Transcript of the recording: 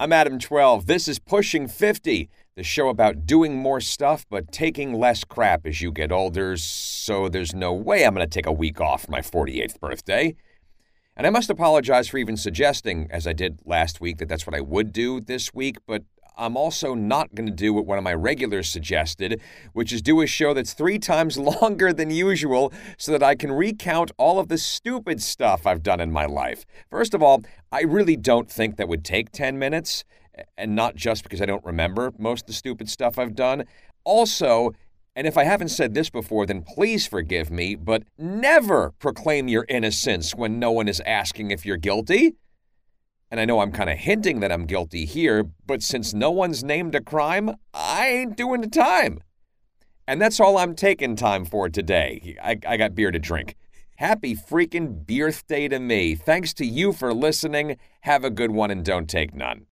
I'm Adam 12. This is Pushing 50, the show about doing more stuff but taking less crap as you get older. So there's no way I'm going to take a week off my 48th birthday. And I must apologize for even suggesting, as I did last week, that that's what I would do this week, but I'm also not going to do what one of my regulars suggested, which is do a show that's three times longer than usual so that I can recount all of the stupid stuff I've done in my life. First of all, I really don't think that would take 10 minutes, and not just because I don't remember most of the stupid stuff I've done. Also, and if I haven't said this before, then please forgive me, but never proclaim your innocence when no one is asking if you're guilty. And I know I'm kind of hinting that I'm guilty here, but since no one's named a crime, I ain't doing the time. And that's all I'm taking time for today. I, I got beer to drink. Happy freaking birthday to me. Thanks to you for listening. Have a good one and don't take none.